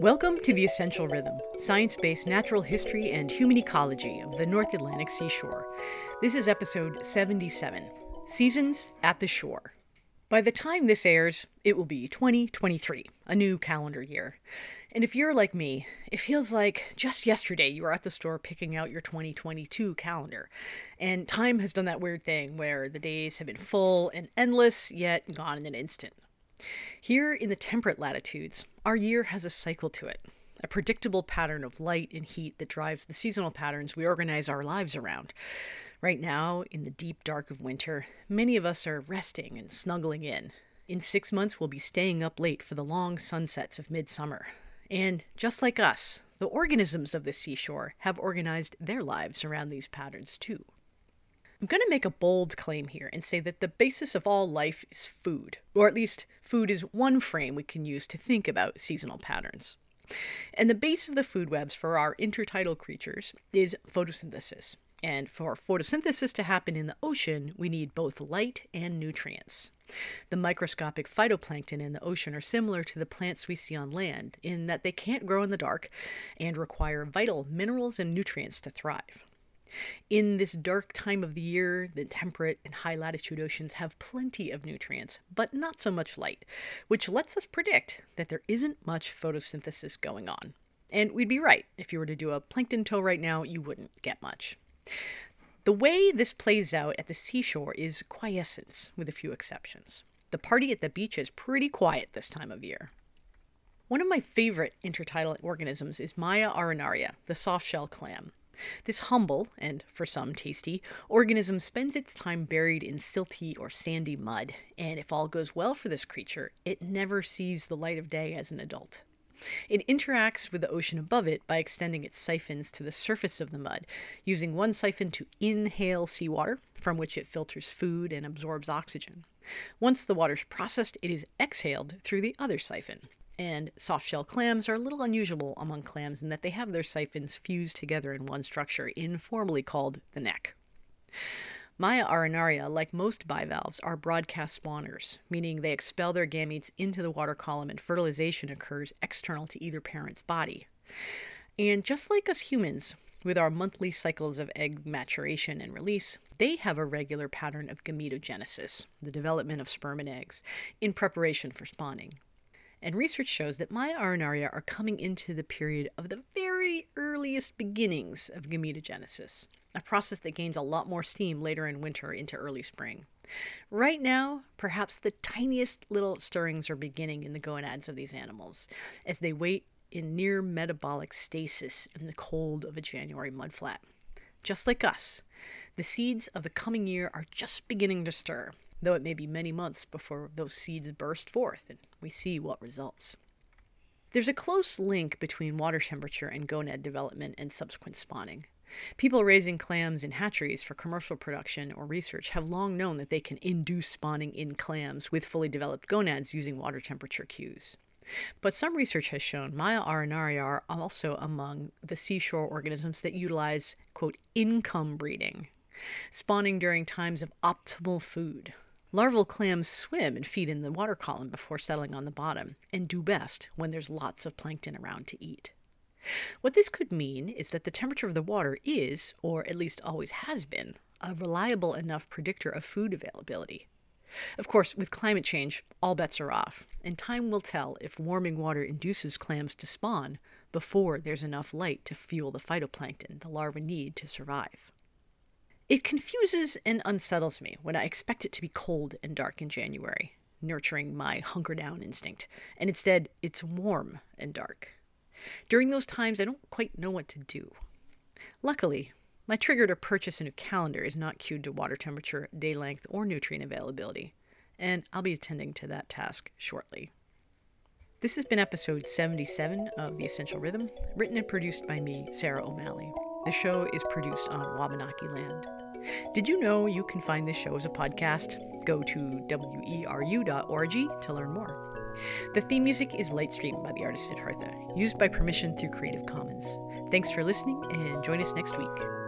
Welcome to The Essential Rhythm, science based natural history and human ecology of the North Atlantic seashore. This is episode 77 Seasons at the Shore. By the time this airs, it will be 2023, a new calendar year. And if you're like me, it feels like just yesterday you were at the store picking out your 2022 calendar. And time has done that weird thing where the days have been full and endless, yet gone in an instant. Here in the temperate latitudes, our year has a cycle to it, a predictable pattern of light and heat that drives the seasonal patterns we organize our lives around. Right now, in the deep dark of winter, many of us are resting and snuggling in. In six months, we'll be staying up late for the long sunsets of midsummer. And just like us, the organisms of the seashore have organized their lives around these patterns too. I'm going to make a bold claim here and say that the basis of all life is food, or at least food is one frame we can use to think about seasonal patterns. And the base of the food webs for our intertidal creatures is photosynthesis. And for photosynthesis to happen in the ocean, we need both light and nutrients. The microscopic phytoplankton in the ocean are similar to the plants we see on land in that they can't grow in the dark and require vital minerals and nutrients to thrive. In this dark time of the year, the temperate and high latitude oceans have plenty of nutrients, but not so much light, which lets us predict that there isn't much photosynthesis going on. And we'd be right. If you were to do a plankton tow right now, you wouldn't get much. The way this plays out at the seashore is quiescence, with a few exceptions. The party at the beach is pretty quiet this time of year. One of my favorite intertidal organisms is Mya arenaria, the softshell clam. This humble, and for some tasty, organism spends its time buried in silty or sandy mud, and if all goes well for this creature, it never sees the light of day as an adult. It interacts with the ocean above it by extending its siphons to the surface of the mud, using one siphon to inhale seawater, from which it filters food and absorbs oxygen. Once the water's processed, it is exhaled through the other siphon. And softshell clams are a little unusual among clams in that they have their siphons fused together in one structure, informally called the neck. Mya arenaria, like most bivalves, are broadcast spawners, meaning they expel their gametes into the water column and fertilization occurs external to either parent's body. And just like us humans, with our monthly cycles of egg maturation and release, they have a regular pattern of gametogenesis, the development of sperm and eggs, in preparation for spawning. And research shows that Mya arenaria are coming into the period of the very earliest beginnings of gametogenesis, a process that gains a lot more steam later in winter into early spring. Right now, perhaps the tiniest little stirrings are beginning in the gonads of these animals as they wait in near metabolic stasis in the cold of a January mudflat. Just like us, the seeds of the coming year are just beginning to stir, though it may be many months before those seeds burst forth and we see what results. There's a close link between water temperature and gonad development and subsequent spawning. People raising clams in hatcheries for commercial production or research have long known that they can induce spawning in clams with fully developed gonads using water temperature cues. But some research has shown Mya arenaria are also among the seashore organisms that utilize, quote, income breeding, spawning during times of optimal food, Larval clams swim and feed in the water column before settling on the bottom, and do best when there's lots of plankton around to eat. What this could mean is that the temperature of the water is, or at least always has been, a reliable enough predictor of food availability. Of course, with climate change, all bets are off, and time will tell if warming water induces clams to spawn before there's enough light to fuel the phytoplankton the larvae need to survive. It confuses and unsettles me when I expect it to be cold and dark in January, nurturing my hunker down instinct, and instead it's warm and dark. During those times, I don't quite know what to do. Luckily, my trigger to purchase a new calendar is not cued to water temperature, day length, or nutrient availability, and I'll be attending to that task shortly. This has been episode 77 of The Essential Rhythm, written and produced by me, Sarah O'Malley. The show is produced on Wabanaki land. Did you know you can find this show as a podcast? Go to weru.org to learn more. The theme music is Lightstream by the artist Siddhartha, used by permission through Creative Commons. Thanks for listening and join us next week.